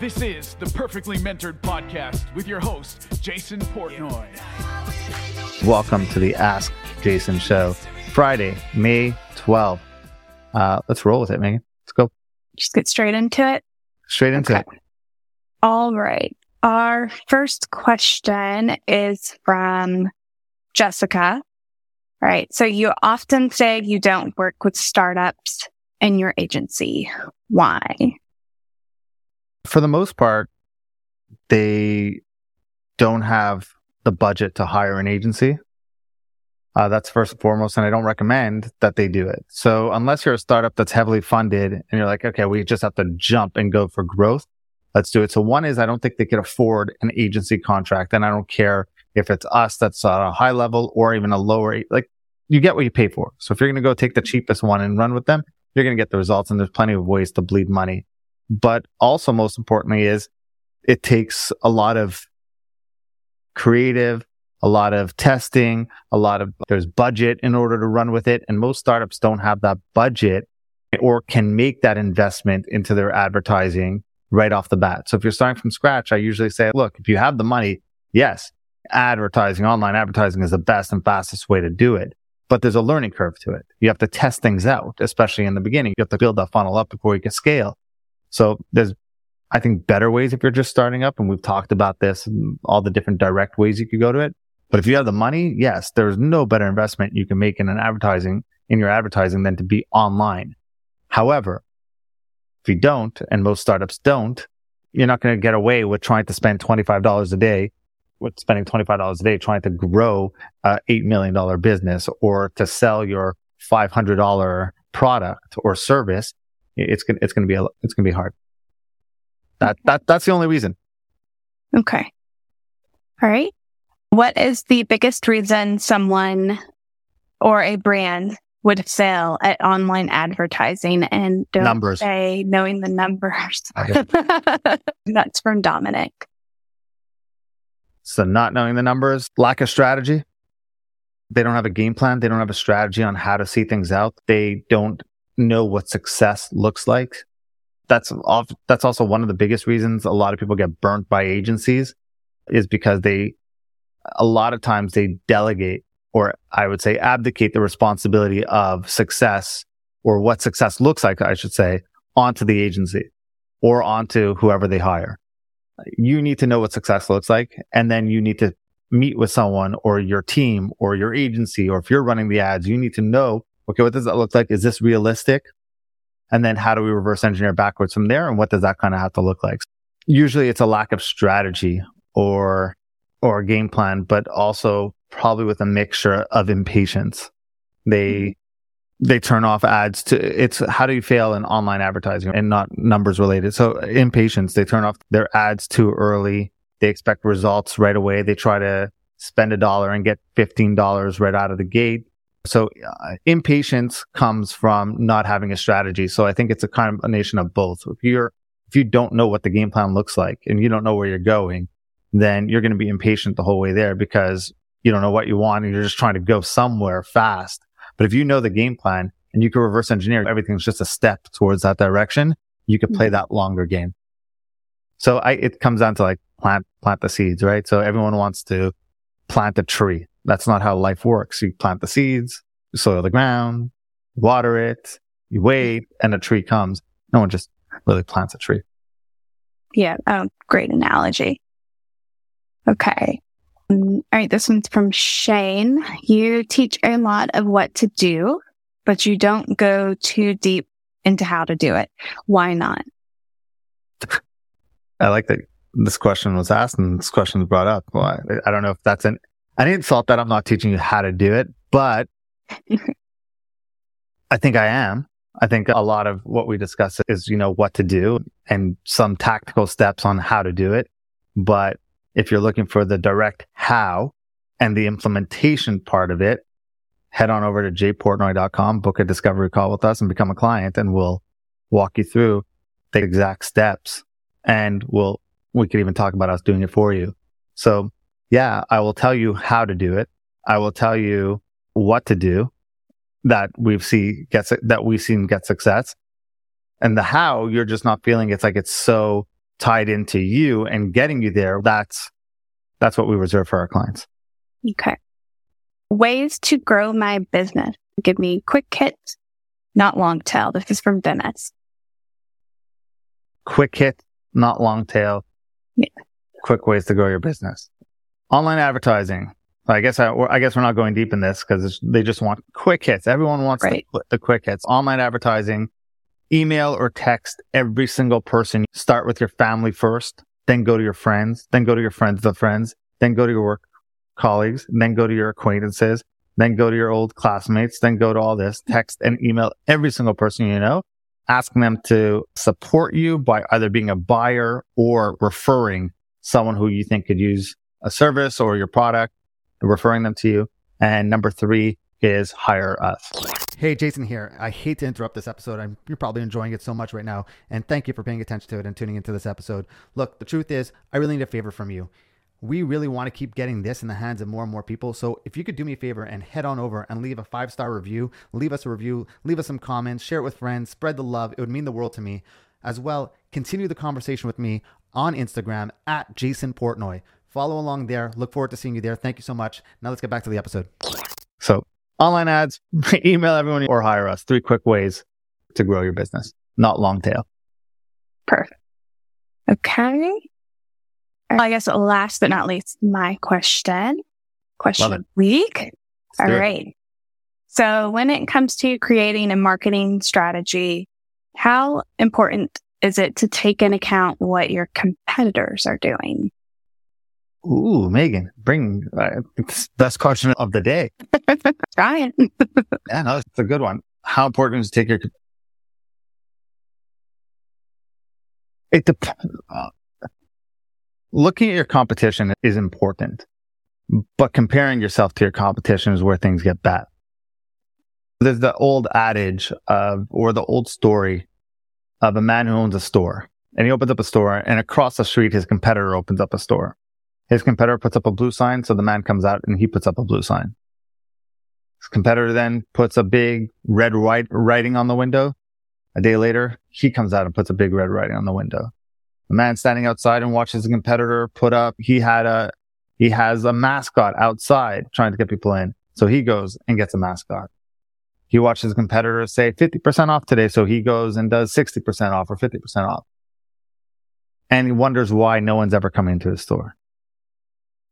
This is the Perfectly Mentored Podcast with your host, Jason Portnoy. Welcome to the Ask Jason Show, Friday, May 12th. Uh, let's roll with it, Megan. Let's go Just get straight into it. straight into Okay. it. All right. Our first question is from Jessica. All right. So you often say you don't work with startups in your agency. Why? For the most part, they don't have the budget to hire an agency. Uh, that's first and foremost, and I don't recommend that they do it. So unless you're a startup that's heavily funded and you're like, okay, we just have to jump and go for growth, let's do it. So one is I don't think they could afford an agency contract, and I don't care if it's us that's at a high level or even a lower, like you get what you pay for. So if you're going to go take the cheapest one and run with them, you're going to get the results, and there's plenty of ways to bleed money. But also, most importantly, is it takes a lot of creative, a lot of testing, a lot of there's budget in order to run with it. And most startups don't have that budget or can make that investment into their advertising right off the bat. So if you're starting from scratch, I usually say, look, if you have the money, yes, advertising, online advertising is the best and fastest way to do it. But there's a learning curve to it. You have to test things out, especially in the beginning. You have to build that funnel up before you can scale. So there's, I think, better ways if you're just starting up. And we've talked about this and all the different direct ways you could go to it. But if you have the money, yes, there's no better investment you can make in an advertising, in your advertising than to be online. However, if you don't, and most startups don't, you're not going to get away with trying to spend $25 a day, with spending $25 a day trying to grow a $8 million business or to sell your $500 product or service. It's going to, it's to be, a, it's to be hard. That, that, that's the only reason. Okay. All right. What is the biggest reason someone or a brand would fail at online advertising and don't Numbers. say knowing the numbers? Okay. That's from Dominic. So not knowing the numbers, lack of strategy. They don't have a game plan. They don't have a strategy on how to see things out. They don't know what success looks like. That's off, that's also one of the biggest reasons a lot of people get burnt by agencies is because they, a lot of times they delegate or I would say abdicate the responsibility of success or what success looks like, I should say, onto the agency or onto whoever they hire you need to know what success looks like. And then you need to meet with someone or your team or your agency, or if you're running the ads, you need to know, okay, what does that look like? Is this realistic? And then how do we reverse engineer backwards from there? And what does that kind of have to look like? Usually it's a lack of strategy or, or a game plan, but also probably with a mixture of impatience. They, mm-hmm. they turn off ads to it's how do you fail in online advertising and not numbers related. So impatience, they turn off their ads too early. They expect results right away. They try to spend a dollar and get $15 right out of the gate. So uh, impatience comes from not having a strategy. So I think it's a combination of both. If you're, if you don't know what the game plan looks like and you don't know where you're going, then you're going to be impatient the whole way there because you don't know what you want and you're just trying to go somewhere fast. But if you know the game plan and you can reverse engineer, everything's just a step towards that direction. You could play that longer game. So I, it comes down to like plant, plant the seeds, right? So everyone wants to plant a tree. That's not how life works. You plant the seeds, you soil the ground, water it, you wait, and a tree comes. No one just really plants a tree. Yeah. Oh, great analogy. Okay. Mm, All right. This one's from Shane. You teach a lot of what to do, but you don't go too deep into how to do it. Why not? I like that this question was asked and this question was brought up. Well, I, I don't know if that's an, an insult that I'm not teaching you how to do it, but I think I am. I think a lot of what we discuss is, you know, what to do and some tactical steps on how to do it. But if you're looking for the direct how and the implementation part of it, head on over to jportnoy.com, book a discovery call with us and become a client and we'll walk you through the exact steps and we'll, we could even talk about us doing it for you. So yeah, I will tell you how to do it. I will tell you what to do that we've see gets that we've seen get success. And the how you're just not feeling it's like it's so tied into you and getting you there, that's, that's what we reserve for our clients. Okay. Ways to grow my business. Give me quick hits, not long tail. This is from Dennis. Quick hit, not long tail. Yeah. Quick ways to grow your business. Online advertising. I guess I, I guess we're not going deep in this because they just want quick hits. Everyone wants right. the, the quick hits. Online advertising, email or text every single person. Start with your family first, then go to your friends, then go to your friends of friends, then go to your work colleagues, then go to your acquaintances, then go to your old classmates, then go to all this, text and email every single person you know, asking them to support you by either being a buyer or referring someone who you think could use a service or your product, referring them to you. And number three is hire us. Hey, Jason here. I hate to interrupt this episode. I'm, you're probably enjoying it so much right now. And thank you for paying attention to it and tuning into this episode. Look, the truth is, I really need a favor from you. We really want to keep getting this in the hands of more and more people. So if you could do me a favor and head on over and leave a five star review, leave us a review, leave us some comments, share it with friends, spread the love. It would mean the world to me. As well, continue the conversation with me on Instagram at Jason Portnoy. Follow along there. Look forward to seeing you there. Thank you so much. Now let's get back to the episode. So online ads, email everyone or hire us. Three quick ways to grow your business, not long tail. Perfect. Okay. I guess last but not least, my question. Question of week. All right. So when it comes to creating a marketing strategy, how important is it to take in account what your competitors are doing? Ooh, Megan, bring uh, best question of the day. Trying. yeah, no, it's a good one. How important is to take your it depends. Uh, looking at your competition is important, but comparing yourself to your competition is where things get bad. There's the old adage of, or the old story of a man who owns a store and he opens up a store and across the street, his competitor opens up a store. His competitor puts up a blue sign. So the man comes out and he puts up a blue sign. His competitor then puts a big red white writing on the window. A day later, he comes out and puts a big red writing on the window. The man standing outside and watches his competitor put up, he had a, he has a mascot outside trying to get people in. So he goes and gets a mascot. He watches his competitor say 50% off today. So he goes and does 60% off or 50% off. And he wonders why no one's ever come into his store.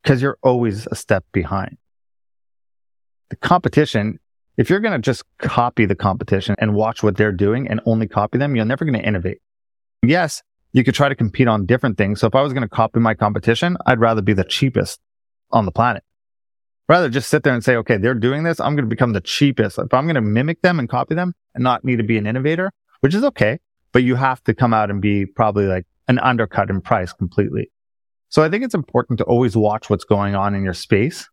Cause you're always a step behind. The competition, if you're going to just copy the competition and watch what they're doing and only copy them, you're never going to innovate. Yes, you could try to compete on different things. So if I was going to copy my competition, I'd rather be the cheapest on the planet. Rather just sit there and say, okay, they're doing this. I'm going to become the cheapest. If I'm going to mimic them and copy them and not need to be an innovator, which is okay, but you have to come out and be probably like an undercut in price completely. So I think it's important to always watch what's going on in your space.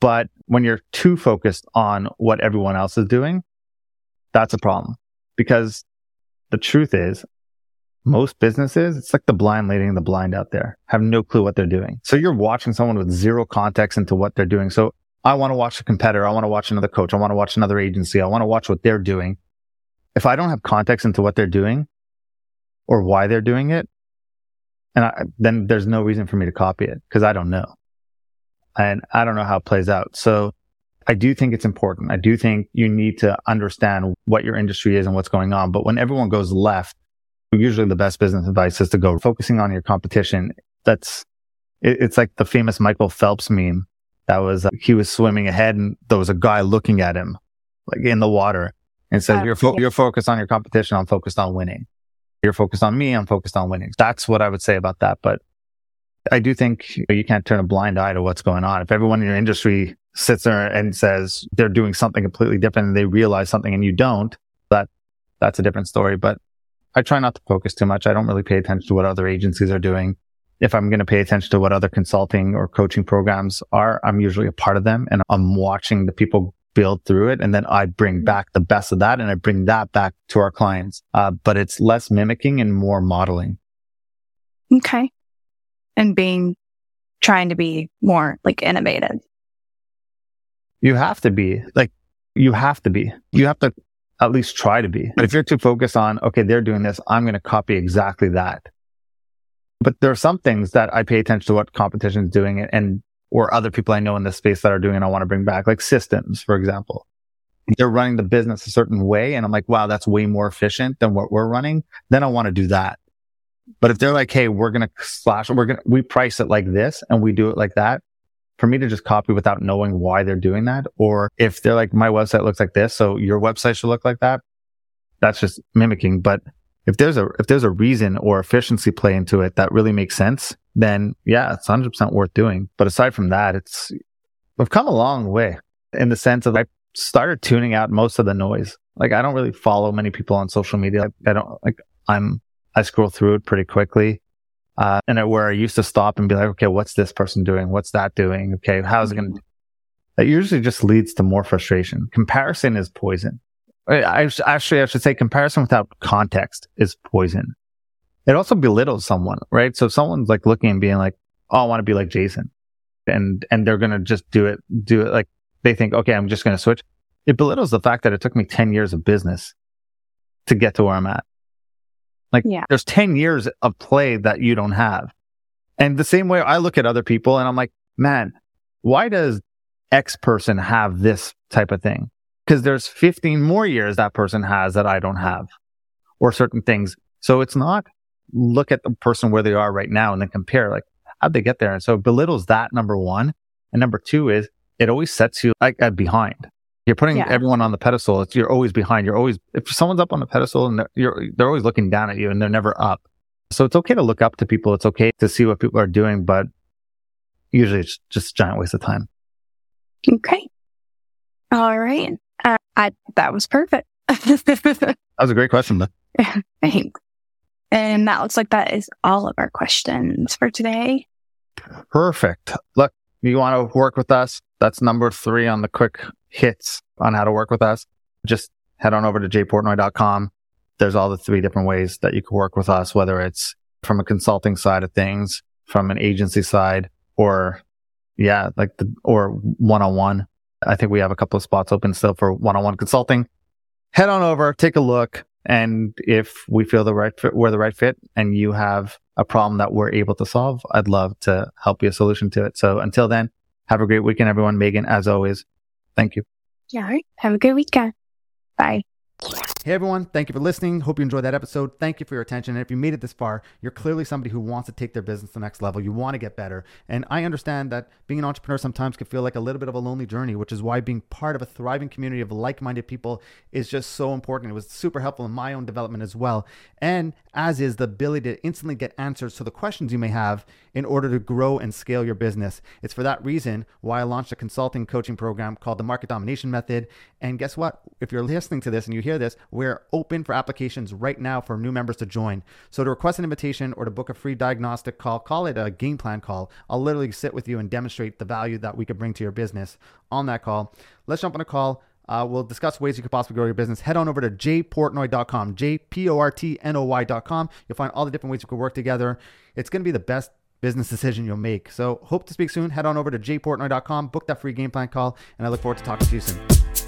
But when you're too focused on what everyone else is doing, that's a problem because the truth is most businesses, it's like the blind leading the blind out there, have no clue what they're doing. So you're watching someone with zero context into what they're doing. So I want to watch a competitor. I want to watch another coach. I want to watch another agency. I want to watch what they're doing. If I don't have context into what they're doing or why they're doing it, and I, then there's no reason for me to copy it because I don't know. And I don't know how it plays out. So I do think it's important. I do think you need to understand what your industry is and what's going on. But when everyone goes left, usually the best business advice is to go focusing on your competition. That's, it, it's like the famous Michael Phelps meme that was, uh, he was swimming ahead and there was a guy looking at him like in the water and says, uh, you're, fo- yeah. you're focused on your competition. I'm focused on winning. You're focused on me. I'm focused on winning. That's what I would say about that. But I do think you can't turn a blind eye to what's going on. If everyone in your industry sits there and says they're doing something completely different and they realize something and you don't, that that's a different story. But I try not to focus too much. I don't really pay attention to what other agencies are doing. If I'm going to pay attention to what other consulting or coaching programs are, I'm usually a part of them and I'm watching the people build through it. And then I bring mm-hmm. back the best of that and I bring that back to our clients. Uh, but it's less mimicking and more modeling. Okay. And being, trying to be more like innovative. You have to be like, you have to be, you have to at least try to be. But if you're too focused on, okay, they're doing this, I'm going to copy exactly that. But there are some things that I pay attention to what competition is doing and or other people I know in this space that are doing and I want to bring back, like systems, for example. They're running the business a certain way. And I'm like, wow, that's way more efficient than what we're running. Then I want to do that. But if they're like, Hey, we're going to slash, we're going to, we price it like this and we do it like that. For me to just copy without knowing why they're doing that, or if they're like, my website looks like this, so your website should look like that. That's just mimicking. But if there's a, if there's a reason or efficiency play into it that really makes sense, then yeah, it's 100% worth doing. But aside from that, it's, we've come a long way in the sense of I started tuning out most of the noise. Like I don't really follow many people on social media. I don't like, I'm, I scroll through it pretty quickly. Uh, and I, where I used to stop and be like, okay, what's this person doing? What's that doing? Okay. How's it going to, that usually just leads to more frustration. Comparison is poison. I, I actually, I should say comparison without context is poison it also belittles someone, right? So if someone's like looking and being like, "Oh, I want to be like Jason," and and they're gonna just do it, do it like they think, "Okay, I'm just gonna switch." It belittles the fact that it took me ten years of business to get to where I'm at. Like, Yeah. there's ten years of play that you don't have, and the same way I look at other people, and I'm like, man, why does X person have this type of thing? Because there's 15 more years that person has that I don't have, or certain things. So it's not look at the person where they are right now and then compare like how'd they get there and so it belittles that number one and number two is it always sets you like uh, behind you're putting Yeah. everyone on the pedestal it's, you're always behind you're always if someone's up on the pedestal and they're, you're they're always looking down at you and they're never up so it's okay to look up to people it's okay to see what people are doing but usually it's just a giant waste of time Okay. All right. Uh, I, that was perfect. that was a great question though. Thanks. And that looks like that is all of our questions for today. Perfect. Look, you want to work with us? That's number three on the quick hits on how to work with us. Just head on over to jportnoy.com. There's all the three different ways that you can work with us, whether it's from a consulting side of things, from an agency side, or yeah, like the, or one on one. I think we have a couple of spots open still for one on one consulting. Head on over, take a look. And if we feel the right fit, we're the right fit and you have a problem that we're able to solve, I'd love to help you a solution to it. So until then, have a great weekend, everyone. Megan, as always, thank you. Yeah. Have a good weekend. Bye. Hey everyone, thank you for listening. Hope you enjoyed that episode. Thank you for your attention. And if you made it this far, you're clearly somebody who wants to take their business to the next level. You want to get better. And I understand that being an entrepreneur sometimes can feel like a little bit of a lonely journey, which is why being part of a thriving community of like minded people is just so important. It was super helpful in my own development as well. And as is the ability to instantly get answers to the questions you may have in order to grow and scale your business. It's for that reason why I launched a consulting coaching program called the Market Domination Method. And guess what? If you're listening to this and you hear this, we're open for applications right now for new members to join. So to request an invitation or to book a free diagnostic call, call it a game plan call. I'll literally sit with you and demonstrate the value that we could bring to your business on that call. Let's jump on a call. Uh, we'll discuss ways you could possibly grow your business. Head on over to jportnoy.com, J-P-O-R-T-N-O-Y.com. You'll find all the different ways you could work together. It's going to be the best business decision you'll make. So hope to speak soon. Head on over to jportnoy.com, book that free game plan call, and I look forward to talking to you soon.